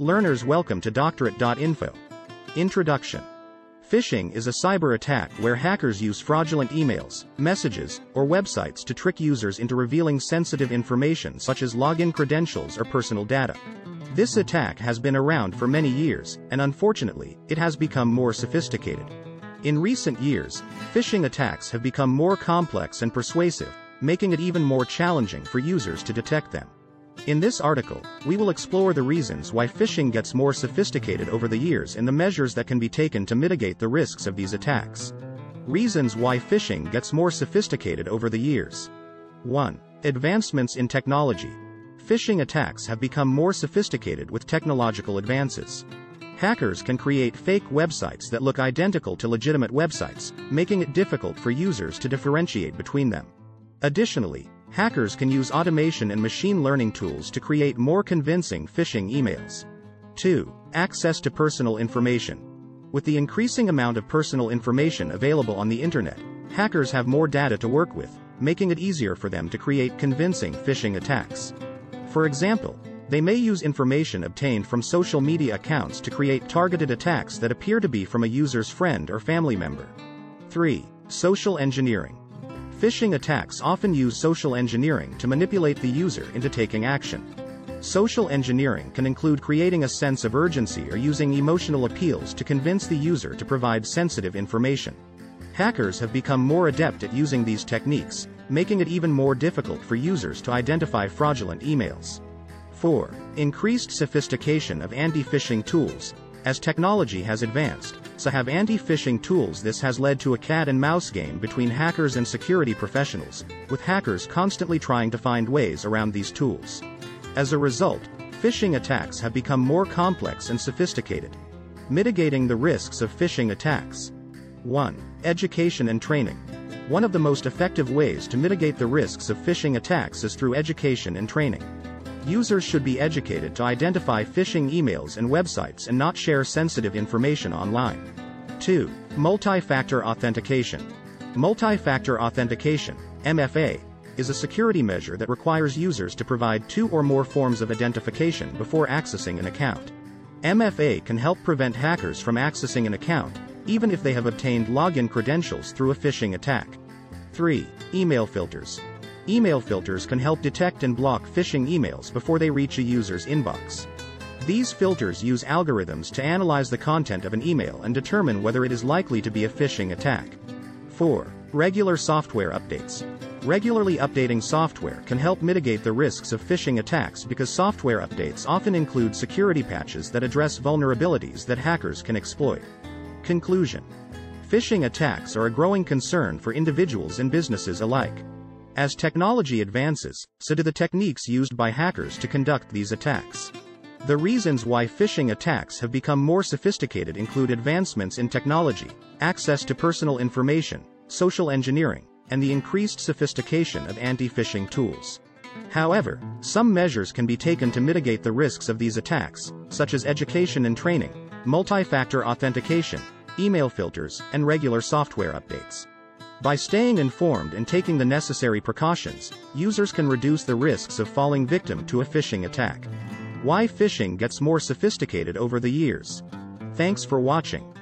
Learners welcome to doctorit.info. Introduction. Phishing is a cyber attack where hackers use fraudulent emails, messages, or websites to trick users into revealing sensitive information such as login credentials or personal data. This attack has been around for many years, and unfortunately, it has become more sophisticated. In recent years, phishing attacks have become more complex and persuasive, making it even more challenging for users to detect them. In this article, we will explore the reasons why phishing gets more sophisticated over the years and the measures that can be taken to mitigate the risks of these attacks. Reasons why phishing gets more sophisticated over the years. 1. Advancements in technology. Phishing attacks have become more sophisticated with technological advances. Hackers can create fake websites that look identical to legitimate websites, making it difficult for users to differentiate between them. Additionally, hackers can use automation and machine learning tools to create more convincing phishing emails. 2. Access to personal information. With the increasing amount of personal information available on the internet, hackers have more data to work with, making it easier for them to create convincing phishing attacks. For example, they may use information obtained from social media accounts to create targeted attacks that appear to be from a user's friend or family member. 3. Social engineering. Phishing attacks often use social engineering to manipulate the user into taking action. Social engineering can include creating a sense of urgency or using emotional appeals to convince the user to provide sensitive information. Hackers have become more adept at using these techniques, making it even more difficult for users to identify fraudulent emails. 4. Increased sophistication of anti-phishing tools. As technology has advanced, so have anti-phishing tools this has led to a cat and mouse game between hackers and security professionals, with hackers constantly trying to find ways around these tools. As a result, phishing attacks have become more complex and sophisticated. Mitigating the risks of phishing attacks. 1. Education and training. One of the most effective ways to mitigate the risks of phishing attacks is through education and training. Users should be educated to identify phishing emails and websites and not share sensitive information online. 2. Multi-factor authentication. Multi-factor authentication, MFA, is a security measure that requires users to provide two or more forms of identification before accessing an account. MFA can help prevent hackers from accessing an account, even if they have obtained login credentials through a phishing attack. 3. Email filters. Email filters can help detect and block phishing emails before they reach a user's inbox. These filters use algorithms to analyze the content of an email and determine whether it is likely to be a phishing attack. 4. Regular software updates. Regularly updating software can help mitigate the risks of phishing attacks because software updates often include security patches that address vulnerabilities that hackers can exploit. Conclusion Phishing attacks are a growing concern for individuals and businesses alike. As technology advances, so do the techniques used by hackers to conduct these attacks. The reasons why phishing attacks have become more sophisticated include advancements in technology, access to personal information, social engineering, and the increased sophistication of anti-phishing tools. However, some measures can be taken to mitigate the risks of these attacks, such as education and training, multi-factor authentication, email filters, and regular software updates. By staying informed and taking the necessary precautions, users can reduce the risks of falling victim to a phishing attack. Why phishing gets more sophisticated over the years. Thanks for watching.